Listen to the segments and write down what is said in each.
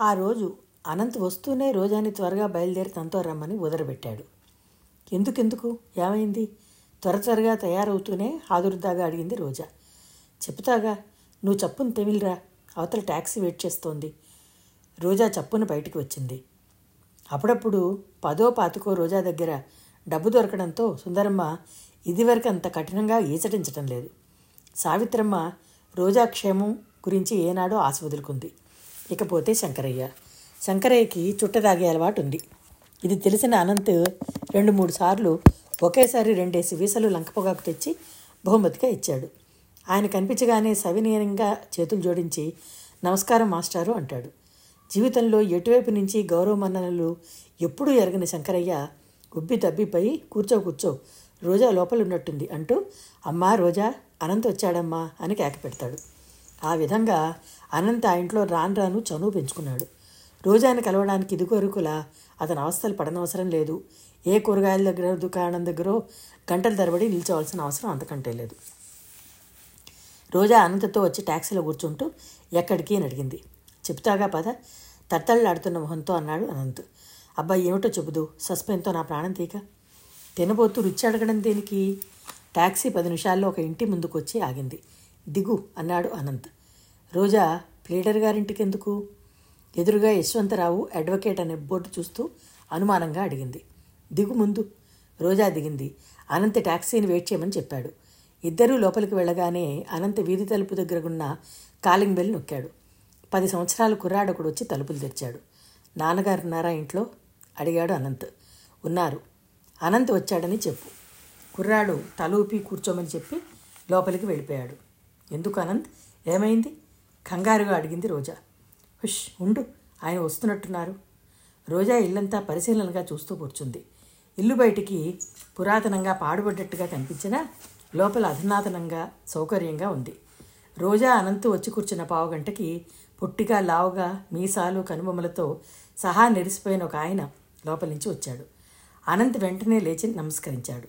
ఆ రోజు అనంత్ వస్తూనే రోజాని త్వరగా బయలుదేరి తనతో రమ్మని ఉదరబెట్టాడు. ఎందుకెందుకు? ఏమైంది? త్వర త్వరగా తయారవుతూనే హాదురుద్దాగా అడిగింది రోజా. చెప్తాగా నువ్వు చప్పును తెమిలిరా అవతల ట్యాక్సీ వెయిట్ చేస్తోంది. రోజా చప్పున బయటికి వచ్చింది. అప్పుడప్పుడు పదో పాతికో రోజా దగ్గర డబ్బు దొరకడంతో సుందరమ్మ ఇదివరకు అంత కఠినంగా ఈచటించటం లేదు. సావిత్రమ్మ రోజా క్షేమం గురించి ఏనాడో ఆశ వదులుకుంది. ఇకపోతే శంకరయ్య. శంకరయ్యకి చుట్ట తాగే అలవాటు ఉంది ఇది తెలిసిన అనంత్ రెండు మూడు సార్లు ఒకేసారి రెండేసి వీసలు లంకపోగాకు తెచ్చి బహుమతిగా ఇచ్చాడు. ఆయన కనిపించగానే సవినీయంగా చేతులు జోడించి నమస్కారం మాస్టారు అంటాడు. జీవితంలో ఎటువైపు నుంచి గౌరవ మన్ననలు ఎప్పుడూ ఎరగని శంకరయ్య ఉబ్బి తబ్బిపై కూర్చో కూర్చో రోజా లోపల ఉన్నట్టుంది అంటూ అమ్మా రోజా అనంత్ వచ్చాడమ్మా అని కేక పెడతాడు. ఆ విధంగా అనంత్ ఆ ఇంట్లో రాను రాను చనువు పెంచుకున్నాడు. రోజాని కలవడానికి ఇదిగొరుకులా అతని అవస్థలు పడనవసరం లేదు. ఏ కూరగాయల దగ్గర దుకాణం దగ్గర గంటల తరబడి నిల్చోవాల్సిన అవసరం అంతకంటే లేదు. రోజా అనంతతో వచ్చి ట్యాక్సీలో కూర్చుంటూ ఎక్కడికి అని అడిగింది. చెప్తాగా పద తత్తళ్ళాడుతున్న మొహంతో అన్నాడు అనంత్. అబ్బాయి ఏమిటో చెబుదు సస్పెన్తో నా ప్రాణం తీక. తినబోతూ రుచి అడగడం దేనికి? ట్యాక్సీ పది నిమిషాల్లో ఒక ఇంటి ముందుకు వచ్చి ఆగింది. దిగు అన్నాడు అనంత్. రోజా ప్లీడర్ గారింటికి ఎందుకు ఎదురుగా యశ్వంతరావు అడ్వకేట్ అనే బోర్డు చూస్తూ అనుమానంగా అడిగింది. దిగు ముందు. రోజా దిగింది. అనంత్ ట్యాక్సీని వెయిట్ చేయమని చెప్పాడు. ఇద్దరూ లోపలికి వెళ్ళగానే అనంత్ వీధి తలుపు దగ్గర ఉన్న కాలింగ్ బెల్ నొక్కాడు. పది సంవత్సరాల కుర్రాడొకడు వచ్చి తలుపులు తెరిచాడు. నాన్నగారు ఉన్నారా ఇంట్లో? అడిగాడు అనంత్. ఉన్నారు. అనంత్ వచ్చాడని చెప్పు. కుర్రాడు తలూపి కూర్చోమని చెప్పి లోపలికి వెళ్ళిపోయాడు. ఎందుకు అనంత్? ఏమైంది? కంగారుగా అడిగింది రోజా. హుష్ ఉండు. ఆయన వస్తున్నట్టున్నారు. రోజా ఇల్లంతా పరిశీలనగా చూస్తూ కూర్చుంది. ఇల్లు బయటికి పురాతనంగా పాడుపడ్డట్టుగా కనిపించినా లోపల అధునాతనంగా సౌకర్యంగా ఉంది. రోజా అనంత్ వచ్చి కూర్చున్న పావుగంటకి పొట్టిగా లావుగా మీసాలు కనుబొమ్మలతో సహా నెరిసిపోయిన ఒక ఆయన లోపల నుంచి వచ్చాడు. అనంత్ వెంటనే లేచి నమస్కరించాడు.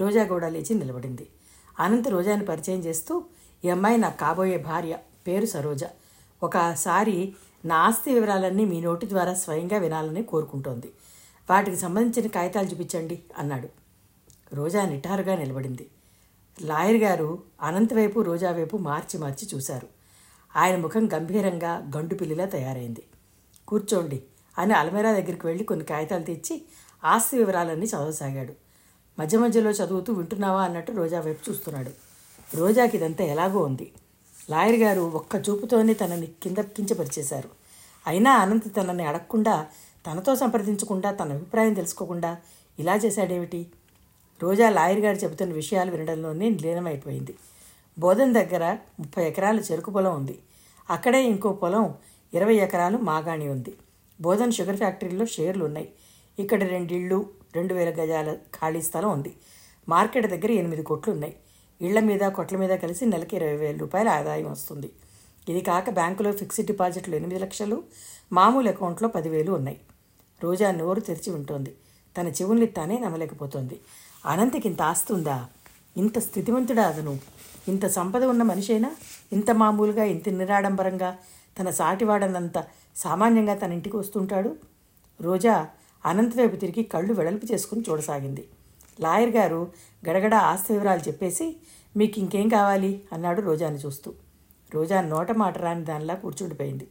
రోజా కూడా లేచి నిలబడింది. అనంత్ రోజాని పరిచయం చేస్తూ ఈ అమ్మాయి నాకు కాబోయే భార్య. పేరు సరోజ. ఒకసారి నా ఆస్తి వివరాలన్నీ మీ నోటి ద్వారా స్వయంగా వినాలని కోరుకుంటోంది. వాటికి సంబంధించిన కాగితాలు చూపించండి అన్నాడు. రోజా నిటారుగా నిలబడింది. లాయర్ గారు అనంత్ వైపు రోజా వైపు మార్చి మార్చి చూశారు. ఆయన ముఖం గంభీరంగా గండు పిల్లిలా తయారైంది. కూర్చోండి అని అల్మేరా దగ్గరికి వెళ్ళి కొన్ని కాగితాలు తెచ్చి ఆస్తి వివరాలన్నీ చదవసాగాడు. మధ్య మధ్యలో చదువుతూ వింటున్నావా అన్నట్టు రోజా వైపు చూస్తున్నాడు. రోజాకి ఇదంతా ఎలాగో ఉంది. లాయర్ గారు ఒక్క చూపుతోనే తనని కింద కించపరిచేశారు. అయినా అనంత్ తనని అడగకుండా తనతో సంప్రదించకుండా తన అభిప్రాయం తెలుసుకోకుండా ఇలా చేశాడేమిటి? రోజా లాయర్ గారు చెబుతున్న విషయాలు వినడంలోనే లీనమైపోయింది. బోధన్ దగ్గర ముప్పై ఎకరాలు చెరుకు పొలం ఉంది. అక్కడే ఇంకో పొలం ఇరవై ఎకరాలు మాగాణి ఉంది. బోధన్ షుగర్ ఫ్యాక్టరీలో షేర్లు ఉన్నాయి. ఇక్కడ రెండిళ్ళు రెండు వేల గజాల ఖాళీ స్థలం ఉంది. మార్కెట్ దగ్గర ఎనిమిది కోట్లు ఉన్నాయి. ఇళ్ళ మీద కొట్ల మీద కలిసి నెలకి ఇరవై వేల రూపాయల ఆదాయం వస్తుంది. ఇది కాక బ్యాంకులో ఫిక్స్డ్ డిపాజిట్లు ఎనిమిది లక్షలు మామూలు అకౌంట్లో పదివేలు ఉన్నాయి. రోజా నోరు తెరిచి ఉంటుంది తన చెవుల్ని తానే నమ్మలేకపోతోంది అనంతకి ఇంత ఆస్తుందా ఇంత స్థితివంతుడా అతను? ఇంత సంపద ఉన్న మనిషైనా? ఇంత మామూలుగా ఇంత నిరాడంబరంగా తన సాటివాడనంత సామాన్యంగా తన ఇంటికి వస్తుంటాడు? రోజా అనంత వైపు తిరిగి కళ్ళు వెడల్పు చేసుకుని చూడసాగింది. లాయర్ గారు గడగడ ఆస్తి వివరాలు చెప్పేసి మీకు ఇంకేం కావాలి? అన్నాడు రోజాని చూస్తూ. రోజా నోట మాట రాని దానిలా కూర్చుండిపోయింది.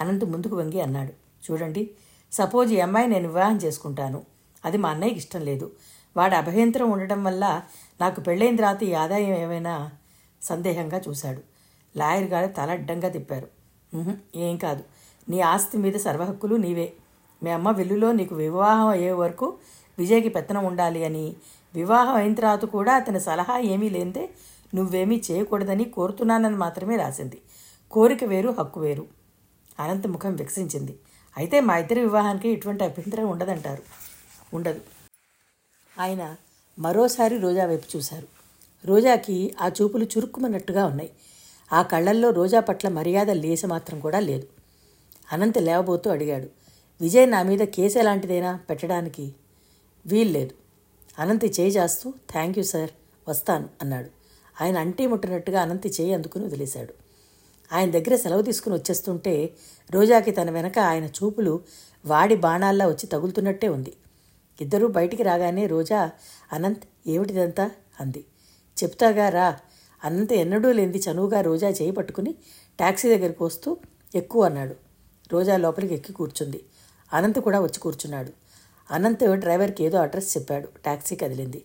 అనంత్ ముందుకు వంగి అన్నాడు చూడండి సపోజ్ ఈ అమ్మాయి నేను వివాహం చేసుకుంటాను. అది మా అన్నయ్యకి ఇష్టం లేదు. వాడి అభయంతరం ఉండటం వల్ల నాకు పెళ్ళైన తర్వాత ఈ ఆదాయం ఏమైనా? సందేహంగా చూశాడు. లాయర్ గారు తల అడ్డంగా తిప్పారు. ఏం కాదు. నీ ఆస్తి మీద సర్వహక్కులు నీవే. మీ అమ్మ వెల్లులో నీకు వివాహం అయ్యే వరకు విజయ్కి పెత్తనం ఉండాలి అని. వివాహం అయిన తర్వాత కూడా అతని సలహా ఏమీ లేందే నువ్వేమీ చేయకూడదని కోరుతున్నానని మాత్రమే రాసింది. కోరిక వేరు హక్కు వేరు. అనంత ముఖం వికసించింది. అయితే మా ఇద్దరి వివాహానికి ఇటువంటి అభ్యంతరం ఉండదంటారు. ఉండదు. ఆయన మరోసారి రోజా వైపు చూశారు. రోజాకి ఆ చూపులు చురుక్కుమన్నట్టుగా ఉన్నాయి. ఆ కళ్ళల్లో రోజా పట్ల మర్యాద లేస మాత్రం కూడా లేదు. అనంత్ లేవబోతూ అడిగాడు విజయ్ నా మీద కేసు ఎలాంటిదైనా పెట్టడానికి వీల్లేదు. అనంతి చేయి చేస్తూ థ్యాంక్ యూ సార్ వస్తాను అన్నాడు. ఆయన అంటే ముట్టినట్టుగా అనంతి చేయి అందుకుని వదిలేశాడు. ఆయన దగ్గర సెలవు తీసుకుని వచ్చేస్తుంటే రోజాకి తన వెనక ఆయన చూపులు వాడి బాణాల్లా వచ్చి తగులుతున్నట్టే ఉంది. ఇద్దరూ బయటికి రాగానే రోజా అనంత్ ఏమిటిదంతా? అంది. చెప్తాగా రా. అనంత ఎన్నడూ లేనిది చనువుగా రోజా చేయి పట్టుకుని ట్యాక్సీ దగ్గరికి వస్తూ ఎక్కువ అన్నాడు. రోజా లోపలికి ఎక్కి కూర్చుంది. అనంత్ కూడా వచ్చి కూర్చున్నాడు. అనంత్ డ్రైవర్కి ఏదో అడ్రస్ చెప్పాడు. ట్యాక్సీ కదిలింది.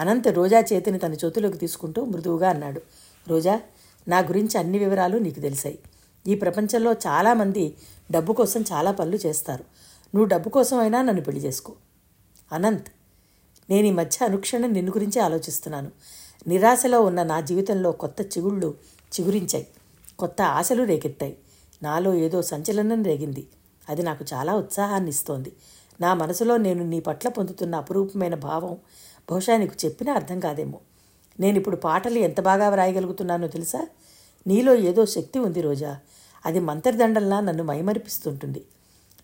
అనంత్ రోజా చేతిని తన చేతిలోకి తీసుకుంటూ మృదువుగా అన్నాడు. రోజా నా గురించి అన్ని వివరాలు నీకు తెలిసాయి. ఈ ప్రపంచంలో చాలామంది డబ్బు కోసం చాలా పనులు చేస్తారు. నువ్వు డబ్బు కోసం అయినా నన్ను పెళ్ళి చేసుకో. అనంత్ నేను ఈ మధ్య అనుక్షణం నిన్ను గురించి ఆలోచిస్తున్నాను. నిరాశలో ఉన్న నా జీవితంలో కొత్త చిగుళ్ళు చిగురించాయి. కొత్త ఆశలు రేకెత్తాయి. నాలో ఏదో సంచలనం రేగింది. అది నాకు చాలా ఉత్సాహాన్ని ఇస్తోంది నా మనసులో నేను నీ పట్ల పొందుతున్న అపురూపమైన భావం బహుశా నీకు చెప్పినా అర్థం కాదేమో. నేను ఇప్పుడు పాటలు ఎంత బాగా వ్రాయగలుగుతున్నానో తెలుసా? నీలో ఏదో శక్తి ఉంది రోజా. అది మంత్రదండంలా నన్ను మైమరిపిస్తుంటుంది.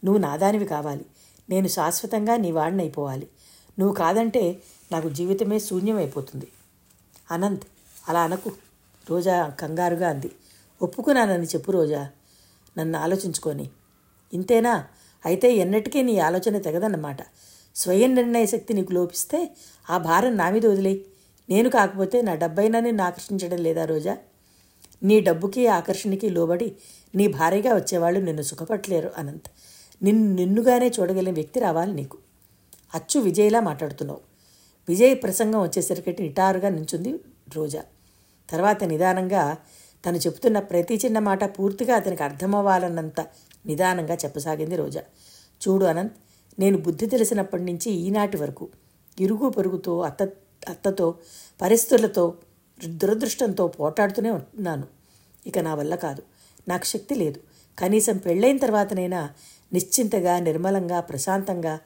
నువ్వు నాదానివి కావాలి. నేను శాశ్వతంగా నీ వాడినైపోవాలి. నువ్వు కాదంటే నాకు జీవితమే శూన్యమైపోతుంది. అనంత్ అలా అనకు. రోజా కంగారుగా అంది. ఒప్పుకున్నానని చెప్పు రోజా. నన్ను ఆలోచించుకొని. ఇంతేనా? అయితే ఎన్నటికీ నీ ఆలోచన తెగదన్నమాట. స్వయం నిర్ణయ శక్తి నీకు లోపిస్తే ఆ భారం నా మీద వదిలే నేను కాకపోతే నా డబ్బైనా నిన్ను ఆకర్షించడం లేదా రోజా? నీ డబ్బుకి ఆకర్షణకి లోబడి నీ భార్యగా వచ్చేవాళ్ళు నిన్ను సుఖపట్టలేరు అనంత్. నిన్ను నిన్నుగానే చూడగలిగిన వ్యక్తి రావాలి నీకు. అచ్చు విజయ్లా మాట్లాడుతున్నావు. విజయ్ ప్రసంగం వచ్చేసరికి నిటారుగా నించుంది రోజా. తర్వాత నిదానంగా తను చెబుతున్న ప్రతి చిన్న మాట పూర్తిగా అతనికి అర్థమవ్వాలన్నంత నిదానంగా చెప్పసాగింది రోజా. చూడు అనంత్ నేను బుద్ధి తెలిసినప్పటి నుంచి ఈనాటి వరకు ఇరుగు పొరుగుతో అత్త అత్తతో పరిస్థితులతో దురదృష్టంతో పోటాడుతూనే ఉన్నాను. ఇక నా వల్ల కాదు. నాకు శక్తి లేదు. కనీసం పెళ్ళైన తర్వాతనైనా నిశ్చింతగా నిర్మలంగా ప్రశాంతంగా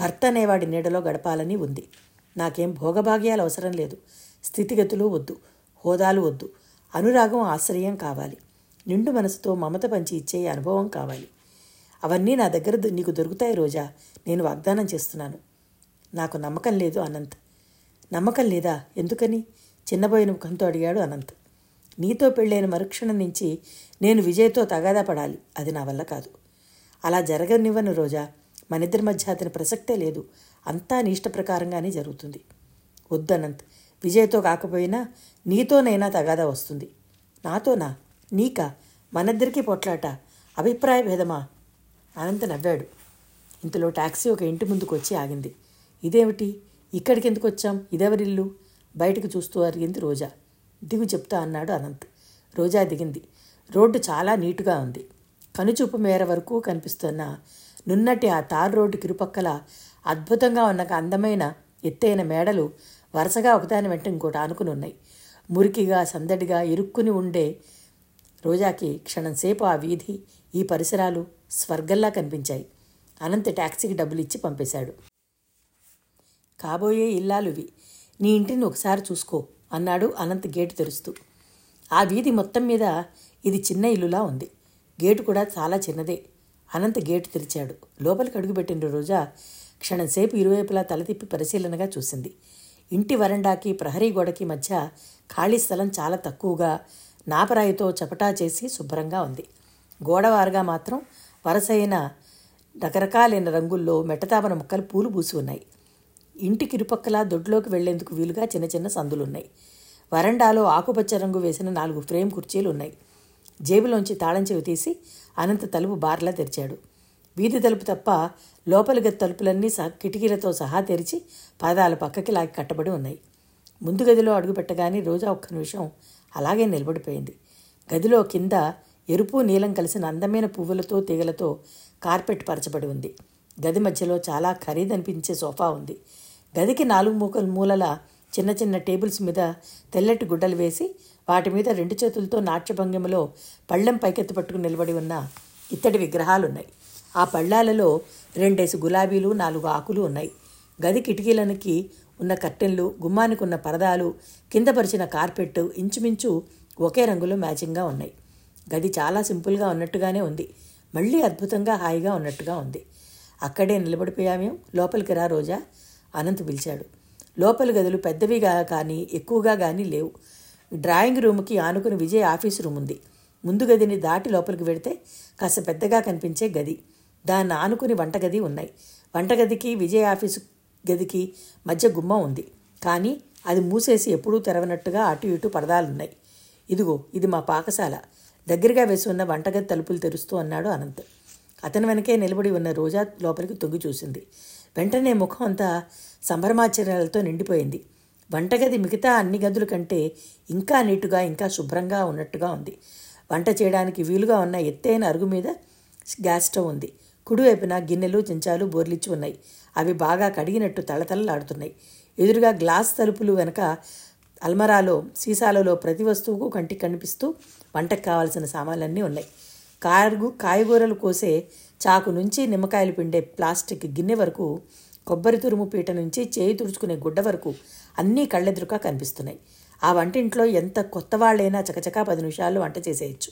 భర్త అనేవాడి నీడలో గడపాలని ఉంది. నాకేం భోగభాగ్యాలు అవసరం లేదు. స్థితిగతులు వద్దు. హోదాలు వద్దు. అనురాగం ఆశ్రయం కావాలి. నిండు మనసుతో మమత పంచి ఇచ్చే అనుభవం కావాలి. అవన్నీ నా దగ్గర నీకు దొరుకుతాయి రోజా. నేను వాగ్దానం చేస్తున్నాను. నాకు నమ్మకం లేదు అనంత్. నమ్మకం లేదా? ఎందుకని? చిన్నబోయిన ముఖంతో అడిగాడు అనంత్. నీతో పెళ్ళైన మరుక్షణం నుంచి నేను విజయ్తో తగాదా పడాలి. అది నా వల్ల కాదు. అలా జరగనివ్వను రోజా. మనిద్దరి మధ్య అతని ప్రసక్తే లేదు. అంతా నీ ఇష్ట ప్రకారంగానే జరుగుతుంది. వద్దనంత్. విజయ్తో కాకపోయినా నీతోనైనా తగాదా వస్తుంది. నాతోనా? నీకా? మనిద్దరికీ పొట్లాట. అభిప్రాయ భేదమా? అనంత నవ్వాడు. ఇంతలో టాక్సీ ఒక ఇంటి ముందుకు వచ్చి ఆగింది. ఇదేమిటి? ఇక్కడికి ఎందుకు వచ్చాం? ఇదెవరిల్లు? బయటకు చూస్తూ అరిగింది రోజా. దిగు చెప్తా అన్నాడు అనంత్. రోజా దిగింది. రోడ్డు చాలా నీటుగా ఉంది. కనుచూపు మేర వరకు కనిపిస్తున్న నున్నటి ఆ తార్ రోడ్డు కిరుపక్కల అద్భుతంగా ఉన్న అందమైన ఎత్తైన మేడలు వరుసగా ఒకదాని వెంట ఇంకోటి ఆనుకుని ఉన్నాయి. మురికిగా సందడిగా ఇరుక్కుని ఉండే రోజాకి క్షణంసేపు ఆ వీధి ఈ పరిసరాలు స్వర్గంలా కనిపించాయి. అనంత్ ట్యాక్సీకి డబ్బులు ఇచ్చి పంపేశాడు. కాబోయే ఇల్లాలువి. నీ ఇంటిని ఒకసారి చూసుకో అన్నాడు అనంత్ గేటు తెరుస్తూ. ఆ వీధి మొత్తం మీద ఇది చిన్న ఇల్లులా ఉంది. గేటు కూడా చాలా చిన్నదే. అనంత్ గేటు తెరిచాడు. లోపలికి అడుగుపెట్టిన రోజా క్షణంసేపు ఇరువైపులా తలతిప్పి పరిశీలనగా చూసింది. ఇంటి వరండాకి ప్రహరీ గోడకి మధ్య ఖాళీ స్థలం చాలా తక్కువగా నాపరాయితో చపటా చేసి శుభ్రంగా ఉంది. గోడవారుగా మాత్రం వరసైన రకరకాలైన రంగుల్లో మెట్టతాపన ముక్కలు పూలు పూసి ఉన్నాయి. ఇంటికి ఇరుపక్కల దొడ్లోకి వెళ్ళేందుకు వీలుగా చిన్న చిన్న సందులున్నాయి. వరండాలో ఆకుపచ్చ రంగు వేసిన నాలుగు ఫ్రేమ్ కుర్చీలు ఉన్నాయి. జేబులోంచి తాళం చెవి తీసి అనంత తలుపు బార్లా తెరిచాడు. వీధి తలుపు తప్ప లోపలి గది తలుపులన్నీ సహ కిటికీలతో సహా తెరిచి పాదాల పక్కకి లాగి కట్టబడి ఉన్నాయి. ముందు గదిలో అడుగుపెట్టగానే రోజా ఒక్క నిమిషం అలాగే నిలబడిపోయింది. గదిలో కింద ఎరుపు నీలం కలిసిన అందమైన పువ్వులతో తీగలతో కార్పెట్ పరచబడి ఉంది. గది మధ్యలో చాలా ఖరీదనిపించే సోఫా ఉంది. గదికి నాలుగు మూకల మూలల చిన్న చిన్న టేబుల్స్ మీద తెల్లటి గుడ్డలు వేసి వాటి మీద రెండు చేతులతో నాట్యభంగిమలో పళ్ళెం పైకెత్తి పట్టుకుని నిలబడి ఉన్న ఇత్తడి విగ్రహాలున్నాయి. ఆ పళ్ళాలలో రెండేసి గులాబీలు నాలుగు ఆకులు ఉన్నాయి. గది కిటికీలనికి ఉన్న కర్టెన్లు గుమ్మానికి ఉన్న పరదాలు కిందపరిచిన కార్పెట్టు కార్పెట్ ఇంచుమించు ఒకే రంగులో మ్యాచింగ్గా ఉన్నాయి. గది చాలా సింపుల్గా ఉన్నట్టుగానే ఉంది. మళ్ళీ అద్భుతంగా హాయిగా ఉన్నట్టుగా ఉంది. అక్కడే నిలబడిపోయామేం. లోపలికి రా రోజా అనంత్ పిలిచాడు. లోపలి గదులు పెద్దవిగా కానీ ఎక్కువగా కానీ లేవు. డ్రాయింగ్ రూమ్కి ఆనుకుని విజయ్ ఆఫీస్ రూమ్ ఉంది. ముందు గదిని దాటి లోపలికి వెడితే కాస్త పెద్దగా కనిపించే గది. దాన్ని ఆనుకుని వంటగది ఉన్నాయి. వంటగదికి విజయ్ ఆఫీసు గదికి మధ్య గుమ్మం ఉంది. కానీ అది మూసేసి ఎప్పుడూ తెరవనట్టుగా అటు ఇటు పరదాలున్నాయి. ఇదిగో ఇది మా పాకశాల. దగ్గరగా వేసి ఉన్న వంటగది తలుపులు తెరుస్తూ అన్నాడు అనంత్. అతని వెనకే నిలబడి ఉన్న రోజా లోపలికి తొంగి చూసింది. వెంటనే ముఖం అంతా సంభ్రమాచర్యాలతో నిండిపోయింది. వంటగది మిగతా అన్ని గదుల కంటే ఇంకా నీటుగా ఇంకా శుభ్రంగా ఉన్నట్టుగా ఉంది. వంట చేయడానికి వీలుగా ఉన్న ఎత్తైన అరుగు మీద గ్యాస్ స్టవ్ ఉంది. కుడివైపున గిన్నెలు చెంచాలు బోర్లిచ్చి ఉన్నాయి. అవి బాగా కడిగినట్టు తళతళలాడుతున్నాయి ఎదురుగా గ్లాస్ తలుపులు వెనక అల్మరాలో సీసాలలో ప్రతి వస్తువుకు కంటికి కనిపిస్తూ వంటకు కావాల్సిన సామాన్లన్నీ ఉన్నాయి. కాయగు కాయగూరలు కోసే చాకు నుంచి నిమ్మకాయలు పిండే ప్లాస్టిక్ గిన్నె వరకు కొబ్బరి తురుము పీట నుంచి చేయి తుడుచుకునే గుడ్డ వరకు అన్నీ కళ్ళెదురుగా కనిపిస్తున్నాయి. ఆ వంటింట్లో ఎంత కొత్త వాళ్ళైనా చకచకా పది నిమిషాల్లో వంట చేసేయచ్చు.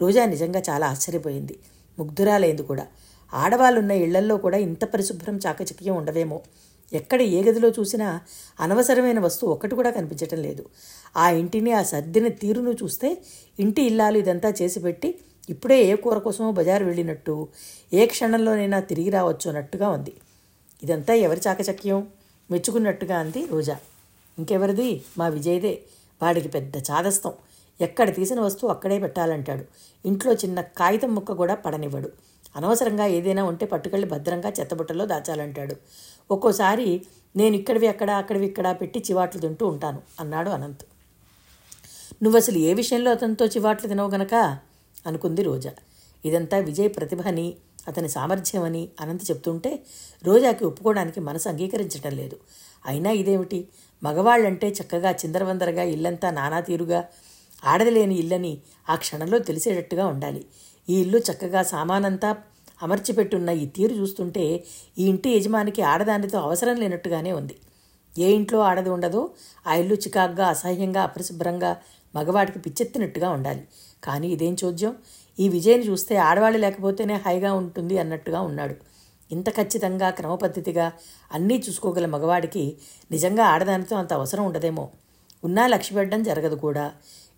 రోజా నిజంగా చాలా ఆశ్చర్యపోయింది. ముగ్ధురాలైంది కూడా. ఆడవాళ్ళున్న ఇళ్ళల్లో కూడా ఇంత పరిశుభ్రం చాకచక్యం ఉండవేమో. ఎక్కడ ఏ గదిలో చూసినా అనవసరమైన వస్తువు ఒక్కటి కూడా కనిపించటం లేదు. ఆ ఇంటిని ఆ సర్దిన తీరును చూస్తే ఇంటి ఇల్లాలు ఇదంతా చేసి పెట్టి ఇప్పుడే ఏ కూర కోసమో బజారు వెళ్ళినట్టు ఏ క్షణంలోనైనా తిరిగి రావచ్చు అన్నట్టుగా ఉంది. ఇదంతా ఎవరి చాకచక్యం? మెచ్చుకున్నట్టుగా అంది రోజా. ఇంకెవరిది? మా విజయ్దే. వాడికి పెద్ద చాదస్తం. ఎక్కడ తీసిన వస్తువు అక్కడే పెట్టాలంటాడు. ఇంట్లో చిన్న కాగితం ముక్క కూడా పడనివ్వడు. అనవసరంగా ఏదైనా ఉంటే పట్టుకెళ్ళి భద్రంగా చెత్తబుట్టలో దాచాలంటాడు. ఒక్కోసారి నేను ఇక్కడివి అక్కడ అక్కడివి ఇక్కడ పెట్టి చివాట్లు తింటూ ఉంటాను అన్నాడు అనంత్. నువ్వు అసలు ఏ విషయంలో అతనితో చివాట్లు తినవు గనక? అనుకుంది రోజా. ఇదంతా విజయ్ ప్రతిభ అని అతని సామర్థ్యం అని అనంత్ చెప్తుంటే రోజాకి ఒప్పుకోవడానికి మనసు అంగీకరించటం లేదు. అయినా ఇదేమిటి? మగవాళ్ళంటే చక్కగా చిందరవందరగా ఇల్లంతా నానా తీరుగా ఆడదలేని ఇల్లని ఆ క్షణంలో తెలిసేటట్టుగా ఉండాలి. ఈ ఇల్లు చక్కగా సామానంతా అమర్చిపెట్టున్న ఈ తీరు చూస్తుంటే ఈ ఇంటి యజమానికి ఆడదానితో అవసరం లేనట్టుగానే ఉంది. ఏ ఇంట్లో ఆడది ఉండదో ఆ ఇల్లు చికాగ్గా అసహ్యంగా అపరిశుభ్రంగా మగవాడికి పిచ్చెత్తినట్టుగా ఉండాలి. కానీ ఇదేం చోద్యం? ఈ విజయ్ని చూస్తే ఆడవాళ్ళు లేకపోతేనే హాయిగా ఉంటుంది అన్నట్టుగా ఉన్నాడు. ఇంత ఖచ్చితంగా క్రమపద్ధతిగా అన్నీ చూసుకోగల మగవాడికి నిజంగా ఆడదానితో అంత అవసరం ఉండదేమో? ఉన్నా లక్ష్యపెట్టడం జరగదు కూడా.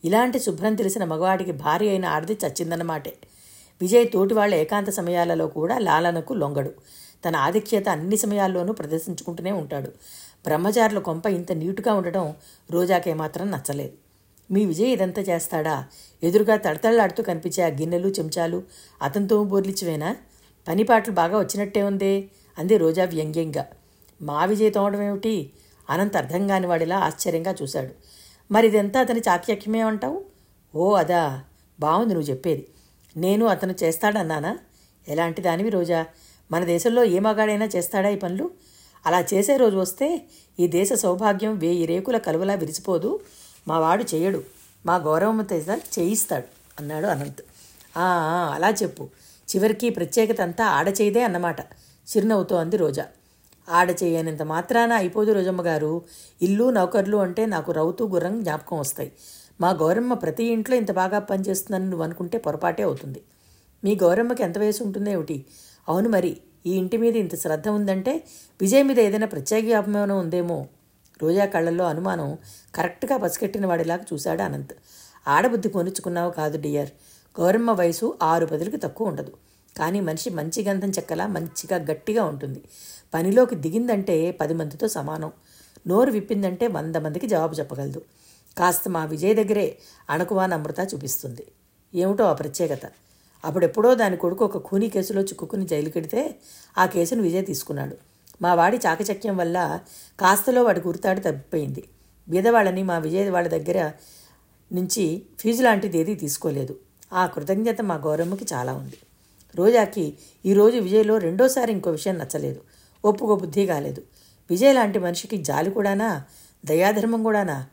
ఇలాంటి శుభ్రం తెలిసిన మగవాడికి భార్య అయిన ఆడది చచ్చిందన్నమాటే. విజయ్ తోటి వాళ్ళ ఏకాంత సమయాలలో కూడా లాలనకు లొంగడు. తన ఆధిక్యత అన్ని సమయాల్లోనూ ప్రదర్శించుకుంటూనే ఉంటాడు. బ్రహ్మచారుల కొంప ఇంత నీటుగా ఉండటం రోజాకేమాత్రం నచ్చలేదు. మీ విజయ్ ఇదంతా చేస్తాడా? ఎదురుగా తడతళ్ళాడుతూ కనిపించే ఆ గిన్నెలు చెంచాలు అతనితో బోర్లిచ్చివేనా? పనిపాట్లు బాగా వచ్చినట్టే ఉందే అంది రోజా వ్యంగ్యంగా. మా విజయ్ తోమడం ఏమిటి? అనంత అర్థం కాని వాడిలా ఆశ్చర్యంగా చూశాడు. మరి ఇదంతా అతని చాక్యక్యమే అంటావు ఓ అదా. బాగుంది నువ్వు చెప్పేది. నేను అతను చేస్తాడన్నానా? ఎలాంటి దానివి రోజా? మన దేశంలో ఏ మగాడైనా చేస్తాడా ఈ పనులు? అలా చేసే రోజు వస్తే ఈ దేశ సౌభాగ్యం వేయి రేకుల కలువలా విరిసిపోదు మా వాడు చేయడు. మా గౌరవం చేయిస్తాడు అన్నాడు అనంత్. "ఆ, అలా చెప్పు. చివరికి ప్రత్యేకత అంతా ఆడ చేయదే అన్నమాట చిరునవ్వుతో అంది రోజా. ఆడ చేయనంత మాత్రాన అయిపోదు రోజమ్మ గారు ఇల్లు నౌకర్లు అంటే నాకు రౌతు గుర్రం జ్ఞాపకం వస్తాయి. మా గౌరమ్మ ప్రతి ఇంట్లో ఇంత బాగా పనిచేస్తుందని నువ్వు అనుకుంటే పొరపాటే అవుతుంది. మీ గౌరమ్మకి ఎంత వయసు ఉంటుందో ఏమిటి? అవును మరి ఈ ఇంటి మీద ఇంత శ్రద్ధ ఉందంటే విజయ్ మీద ఏదైనా ప్రత్యేక అభిమానం ఉందేమో? రోజా కళ్ళల్లో అనుమానం కరెక్ట్గా పసిగట్టిన వాడిలాగా చూశాడు అనంత్. ఆడబుద్ధి కొనుచుకున్నావు కాదు డియర్. గౌరమ్మ వయసు ఆరు పదులకి తక్కువ ఉండదు. కానీ మనిషి మంచి గంధం చెక్కలా మంచిగా గట్టిగా ఉంటుంది. పనిలోకి దిగిందంటే పది మందితో సమానం. నోరు విప్పిందంటే వంద మందికి జవాబు చెప్పగలదు. కాస్త మా విజయ్ దగ్గరే అణకువా నమ్రత చూపిస్తుంది. ఏమిటో ఆ ప్రత్యేకత? అప్పుడెప్పుడో దాని కొడుకు ఒక ఖూనీ కేసులో చిక్కుకుని జైలు కడితే ఆ కేసును విజయ్ తీసుకున్నాడు. మా వాడి చాకచక్యం వల్ల కాస్తలో వాడి గుర్తాడి తప్పిపోయింది. బీదవాళ్ళని మా విజయ్ వాళ్ళ దగ్గర నుంచి ఫీజు లాంటిది ఏదీ తీసుకోలేదు. ఆ కృతజ్ఞత మా గౌరమ్మకి చాలా ఉంది. రోజాకి ఈరోజు విజయ్లో రెండోసారి ఇంకో విషయం నచ్చలేదు. ఒప్పుకో బుద్ధి కాలేదు. విజయ్ లాంటి మనిషికి జాలి కూడానా? దయాధర్మం కూడానా?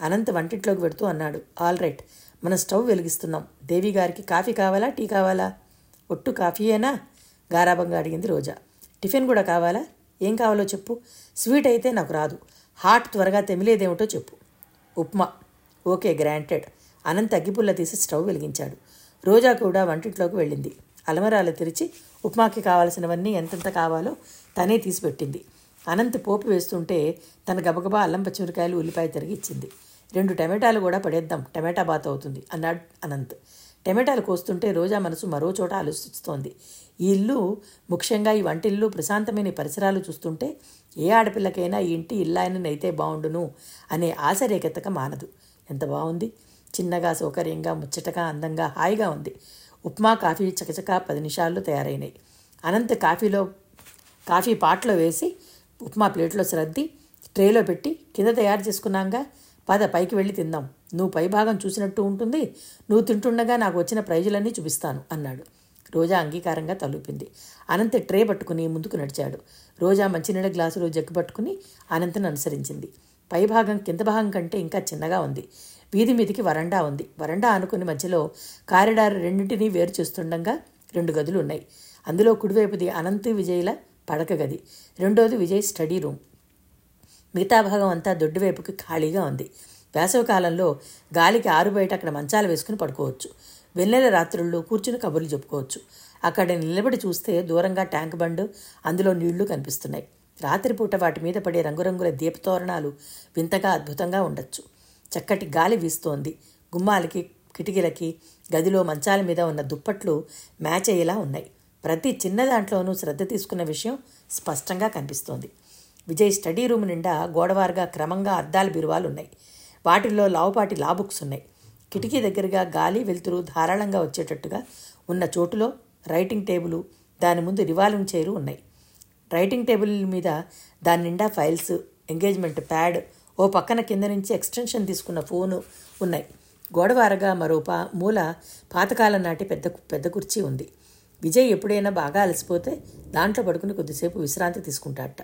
అనంత్ వంటింట్లోకి పెడుతూ అన్నాడు. All right. మనం స్టవ్ వెలిగిస్తున్నాం. దేవి గారికి కాఫీ కావాలా? టీ కావాలా? ఒట్టు కాఫీయేనా? గారాబంగా అడిగింది రోజా. టిఫిన్ కూడా కావాలా? ఏం కావాలో చెప్పు. స్వీట్ అయితే నాకు రాదు. హాట్ త్వరగా తెమిలేదేమిటో చెప్పు. ఉప్మా. Okay granted. అనంత్ అగ్గిపుల్ల తీసి స్టవ్ వెలిగించాడు. రోజా కూడా వంటింట్లోకి వెళ్ళింది. అలమరాలు తెరిచి ఉప్మాకి కావాల్సినవన్నీ ఎంతెంత కావాలో తనే తీసి పెట్టింది అనంత్ పోపు వేస్తుంటే తన గబగబా అల్లం పచ్చిమిరకాయలు ఉల్లిపాయ తిరిగిచ్చింది. రెండు టమాటాలు కూడా పడేద్దాం టమాటా బాత్ అవుతుంది అన్నాడు అనంత్. టమాటాలు కోస్తుంటే రోజా మనసు మరో చోట ఆలోచిస్తోంది. ఈ ఇల్లు ముఖ్యంగా ఈ వంటిల్లు ప్రశాంతమైన పరిసరాలు చూస్తుంటే ఏ ఆడపిల్లకైనా ఈ ఇంటి ఇల్లాయనైతే బాగుండును అనే ఆశ రేకెత్తక మానదు. ఎంత బాగుంది చిన్నగా సౌకర్యంగా ముచ్చటగా అందంగా హాయిగా ఉంది. ఉప్మా కాఫీ చకచకా పది నిమిషాల్లో తయారైనాయి. అనంత్ కాఫీలో కాఫీ పాట్లో వేసి ఉప్మా ప్లేట్లో సర్ది ట్రేలో పెట్టి కింద తయారు చేసుకున్నాంగా. పద పైకి వెళ్ళి తిందాం. నువ్వు పైభాగం చూసినట్టు ఉంటుంది. నువ్వు తింటుండగా నాకు వచ్చిన ప్రైజులన్నీ చూపిస్తాను అన్నాడు. రోజా అంగీకారంగా తలూపింది. అనంత ట్రే పట్టుకుని ముందుకు నడిచాడు. రోజా మంచినీళ్ళ గ్లాసులో జగ్గు పట్టుకుని అనంతను అనుసరించింది. పైభాగం కింద భాగం కంటే ఇంకా చిన్నగా ఉంది. వీధి మీదికి వరండా ఉంది. వరండా అనుకుని మధ్యలో కారిడార్ రెండింటినీ వేరు చేస్తుండగా రెండు గదులు ఉన్నాయి అందులో కుడివైపుది అనంత్ విజయ్ల పడక గది. రెండోది విజయ్ స్టడీ రూమ్. మిగతా భాగం అంతా దొడ్డివైపుకి ఖాళీగా ఉంది. వేసవికాలంలో గాలికి ఆరుబయట అక్కడ మంచాలు వేసుకుని పడుకోవచ్చు. వెన్నెల రాత్రుల్లో కూర్చుని కబుర్లు చెప్పుకోవచ్చు. అక్కడ నిలబడి చూస్తే దూరంగా ట్యాంక్ బండ్ అందులో నీళ్ళు కనిపిస్తున్నాయి. రాత్రిపూట వాటి మీద పడే రంగురంగుల దీపతోరణాలు వింతగా అద్భుతంగా ఉండొచ్చు. చక్కటి గాలి వీస్తోంది. గుమ్మాలకి కిటికీలకి గదిలో మంచాల మీద ఉన్న దుప్పట్లు మ్యాచ్ అయ్యేలా ఉన్నాయి. ప్రతి చిన్న దాంట్లోనూ శ్రద్ధ తీసుకున్న విషయం స్పష్టంగా కనిపిస్తోంది. విజయ్ స్టడీ రూమ్ నిండా గోడవారుగా క్రమంగా అద్దాల బిరువాలు ఉన్నాయి వాటిల్లో లావుపాటి లా బుక్స్ ఉన్నాయి. కిటికీ దగ్గరగా గాలి వెలుతురు ధారాళంగా వచ్చేటట్టుగా ఉన్న చోటులో రైటింగ్ టేబుల్ దాని ముందు రివాల్వింగ్ చైరు ఉన్నాయి. రైటింగ్ టేబుల్ మీద దాని నిండా ఫైల్స్ ఎంగేజ్మెంట్ ప్యాడ్ ఓ పక్కన కింద నుంచి ఎక్స్టెన్షన్ తీసుకున్న ఫోను ఉన్నాయి. గోడవారగా మరో పా మూల పాతకాలం నాటి పెద్ద పెద్ద కుర్చీ ఉంది. విజయ్ ఎప్పుడైనా బాగా అలసిపోతే దాంట్లో పడుకుని కొద్దిసేపు విశ్రాంతి తీసుకుంటాడట.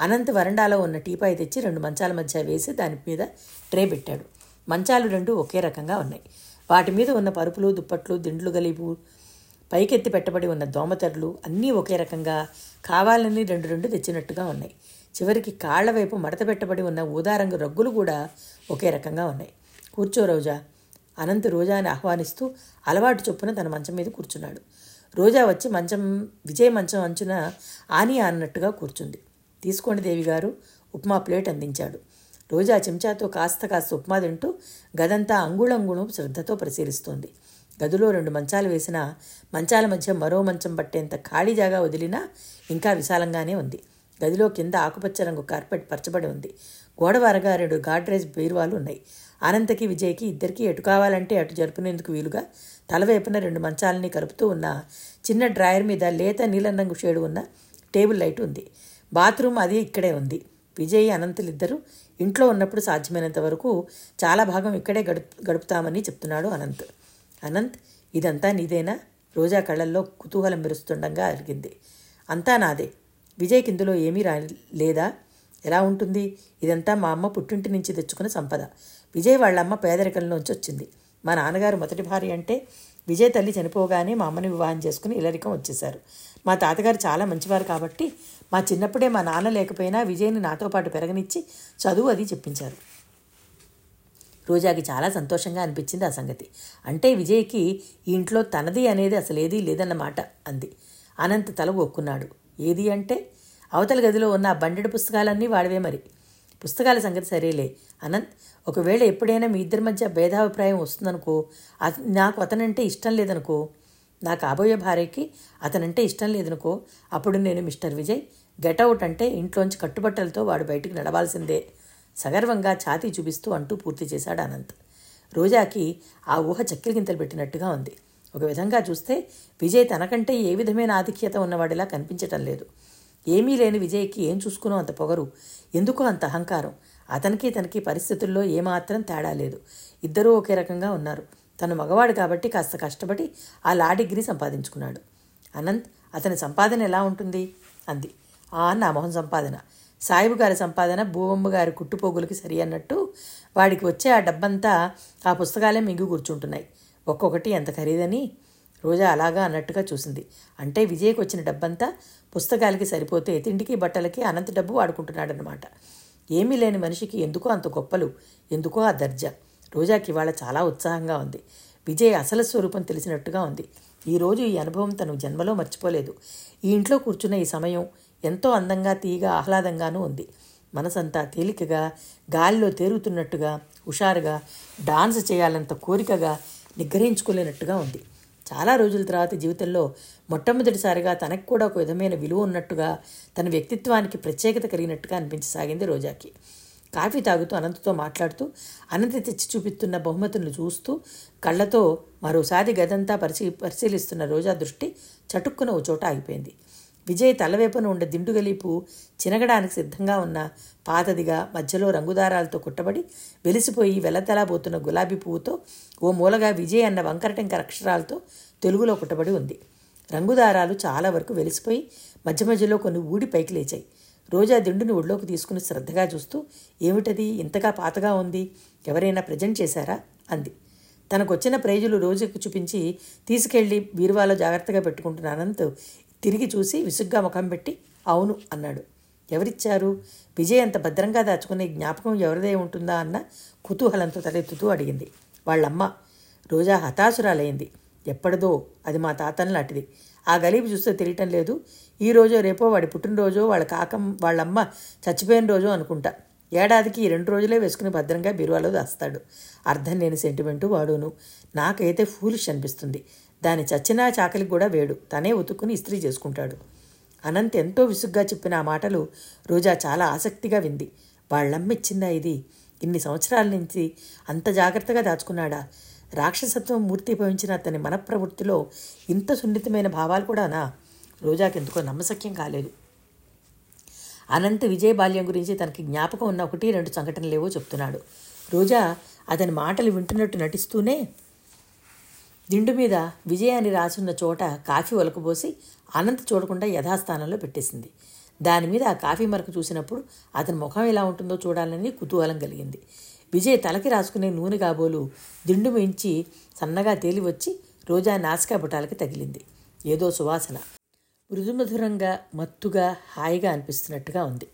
అనంత్ వరండాలో ఉన్న టీపాయి తెచ్చి రెండు మంచాల మధ్య వేసి దాని మీద ట్రే పెట్టాడు. మంచాలు రెండు ఒకే రకంగా ఉన్నాయి. వాటి మీద ఉన్న పరుపులు దుప్పట్లు దిండ్లు గలీపు పైకెత్తి పెట్టబడి ఉన్న దోమతెరలు అన్నీ ఒకే రకంగా కావాలని రెండు రెండు తెచ్చినట్టుగా ఉన్నాయి. చివరికి కాళ్ళ వైపు మడత పెట్టబడి ఉన్న ఊదారంగు రగ్గులు కూడా ఒకే రకంగా ఉన్నాయి. కూర్చో రోజా. అనంత్ రోజాని ఆహ్వానిస్తూ అలవాటు చొప్పున తన మంచం మీద కూర్చున్నాడు. రోజా వచ్చి మంచం విజయ్ మంచం అంచున ఆని అన్నట్టుగా కూర్చుంది. తీసుకోండి దేవి గారు ఉప్మా ప్లేట్ అందించాడు. రోజా చెంచాతో కాస్త కాస్త ఉప్మా తింటూ గదంతా అంగుళంగుళం శ్రద్ధతో పరిశీలిస్తోంది. గదిలో రెండు మంచాలు వేసిన మంచాల మధ్య మరో మంచం పట్టేంత ఖాళీ జాగా వదిలినా ఇంకా విశాలంగానే ఉంది. గదిలో కింద ఆకుపచ్చ రంగు కార్పెట్ పరచబడి ఉంది. గోడవారగా రెండు గాడ్రేజ్ బీరువాలు ఉన్నాయి. అనంతకి విజయ్కి ఇద్దరికి ఎటు కావాలంటే అటు జరుపునేందుకు వీలుగా తలవైపున రెండు మంచాలని కలుపుతూ ఉన్న చిన్న డ్రాయర్ మీద లేత నీలం రంగు షేడు ఉన్న టేబుల్ లైట్ ఉంది. బాత్రూమ్ అది ఇక్కడే ఉంది. విజయ్ అనంతులిద్దరూ ఇంట్లో ఉన్నప్పుడు సాధ్యమైనంత వరకు చాలా భాగం ఇక్కడే గడుపు గడుపుతామని చెప్తున్నాడు అనంత్. అనంత్ ఇదంతా నీదేనా? రోజా కళ్ళల్లో కుతూహలం మెరుస్తుండగా అరిగింది. అంతా నాదే. విజయ్కి ఇందులో ఏమీ రా లేదా? ఎలా ఉంటుంది? ఇదంతా మా అమ్మ పుట్టింటి నుంచి తెచ్చుకున్న సంపద. విజయ్ వాళ్ళ అమ్మ పేదరికంలోంచి వచ్చింది. మా నాన్నగారు మొదటి భార్య అంటే విజయ్ తల్లి చనిపోగానే మా అమ్మని వివాహం చేసుకుని ఇల్లరికం వచ్చేశారు. మా తాతగారు చాలా మంచివారు కాబట్టి మా చిన్నప్పుడే మా నాన్న లేకపోయినా విజయ్ని నాతో పాటు పెరగనిచ్చి చదువు అది చెప్పించారు. రోజాకి చాలా సంతోషంగా అనిపించింది ఆ సంగతి. అంటే విజయ్కి ఈ ఇంట్లో తనది అనేది అసలు ఏదీ లేదన్నమాట అంది. అనంత్ తల ఒక్కున్నాడు ఏది అంటే అవతల గదిలో ఉన్న ఆ బండెడు పుస్తకాలన్నీ వాడివే మరి. పుస్తకాల సంగతి సరేలే. అనంత్ ఒకవేళ ఎప్పుడైనా మీ ఇద్దరి మధ్య భేదాభిప్రాయం వస్తుందనుకో అత- నాకు అతనంటే ఇష్టం లేదనుకో నా కాబోయే భార్యకి అతనంటే ఇష్టం లేదనుకో అప్పుడు నేను మిస్టర్ విజయ్ గెటౌట్ అంటే ఇంట్లోంచి కట్టుబట్టలతో వాడు బయటికి నడవాల్సిందే. సగర్వంగా ఛాతీ చూపిస్తూ అంటూ పూర్తి చేశాడు అనంత్. రోజాకి ఆ ఊహ చక్కెరగింతలు పెట్టినట్టుగా ఉంది. ఒక విధంగా చూస్తే విజయ్ తనకంటే ఏ విధమైన ఆధిక్యత ఉన్నవాడిలా కనిపించటం లేదు. ఏమీ లేని విజయ్కి ఏం చూసుకునో అంత పొగరు. ఎందుకో అంత అహంకారం. అతనికి తనకి పరిస్థితుల్లో ఏమాత్రం తేడా లేదు. ఇద్దరూ ఒకే రకంగా ఉన్నారు. తను మగవాడు కాబట్టి కాస్త కష్టపడి ఆ లా డిగ్రీ సంపాదించుకున్నాడు. అనంత్ అతని సంపాదన ఎలా ఉంటుంది? అంది. ఆ నా మొహం సంపాదన. సాయిబు గారి సంపాదన భూవమ్మ గారి కుట్టుపోగులకి సరి అన్నట్టు వాడికి వచ్చే ఆ డబ్బంతా ఆ పుస్తకాలే మింగి కూర్చుంటున్నాయి. ఒక్కొక్కటి ఎంత ఖరీదని రోజా అలాగా అన్నట్టుగా చూసింది. అంటే విజయ్కి వచ్చిన డబ్బంతా పుస్తకాలకి సరిపోతే తిండికి బట్టలకి అనంత డబ్బు వాడుకుంటున్నాడనమాట ఏమీ లేని మనిషికి ఎందుకో అంత గొప్పలు ఎందుకో ఆ దర్జా. రోజాకి ఇవాళ చాలా ఉత్సాహంగా ఉంది. విజయ్ అసలు స్వరూపం తెలిసినట్టుగా ఉంది. ఈరోజు ఈ అనుభవం తను జన్మలో మర్చిపోలేదు. ఈ ఇంట్లో కూర్చున్న ఈ సమయం ఎంతో అందంగా తీగా ఆహ్లాదంగానూ ఉంది. మనసంతా తేలికగా గాలిలో తేరుతున్నట్టుగా హుషారుగా డాన్స్ చేయాలంత కోరికగా నిగ్రహించుకోలేనట్టుగా ఉంది. చాలా రోజుల తర్వాత జీవితంలో మొట్టమొదటిసారిగా తనకు కూడా ఒక విధమైన విలువ ఉన్నట్టుగా తన వ్యక్తిత్వానికి ప్రత్యేకత కలిగినట్టుగా అనిపించసాగింది రోజాకి. కాఫీ తాగుతూ అనంతతో మాట్లాడుతూ అనంత తెచ్చి చూపిస్తున్న బహుమతులను చూస్తూ కళ్ళతో మరోసారి గదంతా పరిశీ పరిశీలిస్తున్న రోజా దృష్టి చటుక్కున ఓ చోట ఆగిపోయింది. విజయ్ తలవేపున ఉండే దిండుగలీపు చినగడానికి సిద్ధంగా ఉన్న పాతదిగా మధ్యలో రంగుదారాలతో కుట్టబడి వెలిసిపోయి వెలతలాబోతున్న గులాబీ పువ్వుతో ఓ మూలగా విజయ్ అన్న వంకరటెంకర అక్షరాలతో తెలుగులో కుట్టబడి ఉంది. రంగుదారాలు చాలా వరకు వెలిసిపోయి మధ్య మధ్యలో కొన్ని ఊడి పైకి లేచాయి. రోజా దిండుని ఒళ్ళోకి తీసుకుని శ్రద్ధగా చూస్తూ ఏమిటది? ఇంతగా పాతగా ఉంది. ఎవరైనా ప్రజెంట్ చేశారా? అంది. తనకొచ్చిన ప్రైజులు రోజుకు చూపించి తీసుకెళ్ళి బీరువాలో జాగ్రత్తగా పెట్టుకుంటున్న అనంత్ తిరిగి చూసి విసుగ్గా ముఖం పెట్టి అవును అన్నాడు. ఎవరిచ్చారు? విజయ్ అంత భద్రంగా దాచుకునే జ్ఞాపకం ఎవరిదే ఉంటుందా? అన్న కుతూహలంతో తలెత్తుతూ అడిగింది. వాళ్ళమ్మ రోజా హతాశురాలైంది. ఎప్పటిదో అది మా తాతని లాంటిది. ఆ గలీబు చూస్తే తెలియటం లేదు. ఈ రోజో రేపో వాడి పుట్టినరోజో వాళ్ళ కాకం వాళ్ళమ్మ చచ్చిపోయిన రోజో అనుకుంటా. ఏడాదికి రెండు రోజులే వేసుకుని భద్రంగా బీరువాలో దాస్తాడు. అర్థం లేని సెంటిమెంటు వాడును. నాకైతే ఫూలిష్ అనిపిస్తుంది. దాని చచ్చినా చాకలికి కూడా వేడు. తనే ఉతుక్కుని ఇస్త్రీ చేసుకుంటాడు. అనంత్ ఎంతో విసుగ్గా చెప్పిన ఆ మాటలు రోజా చాలా ఆసక్తిగా వింది. వాళ్ళమ్మిచ్చిందా ఇది? ఇన్ని సంవత్సరాల నుంచి అంత జాగ్రత్తగా దాచుకున్నాడా? రాక్షసత్వం మూర్తి భవించిన అతని మనప్రవృత్తిలో ఇంత సున్నితమైన భావాలు కూడానా? రోజాకెందుకో నమ్మశక్యం కాలేదు. అనంత్ విజయ్ బాల్యం గురించి తనకి జ్ఞాపకం ఉన్న ఒకటి రెండు సంఘటనలేవో చెప్తున్నాడు. రోజా అతని మాటలు వింటున్నట్టు నటిస్తూనే దిండు మీద విజయాన్ని అని రాసున్న చోట కాఫీ ఒలకబోసి అనంత చూడకుండా యథాస్థానంలో పెట్టేసింది. దాని మీద ఆ కాఫీ మరక చూసినప్పుడు అతని ముఖం ఎలా ఉంటుందో చూడాలని కుతూహలం కలిగింది. విజయ్ తలకి రాసుకునే నూనె కాబోలు దిండు మించి సన్నగా తేలి వచ్చి రోజా నాసికా బుటాలకి తగిలింది. ఏదో సువాసన. మృదుమధురంగా మత్తుగా హాయిగా అనిపిస్తున్నట్టుగా ఉంది.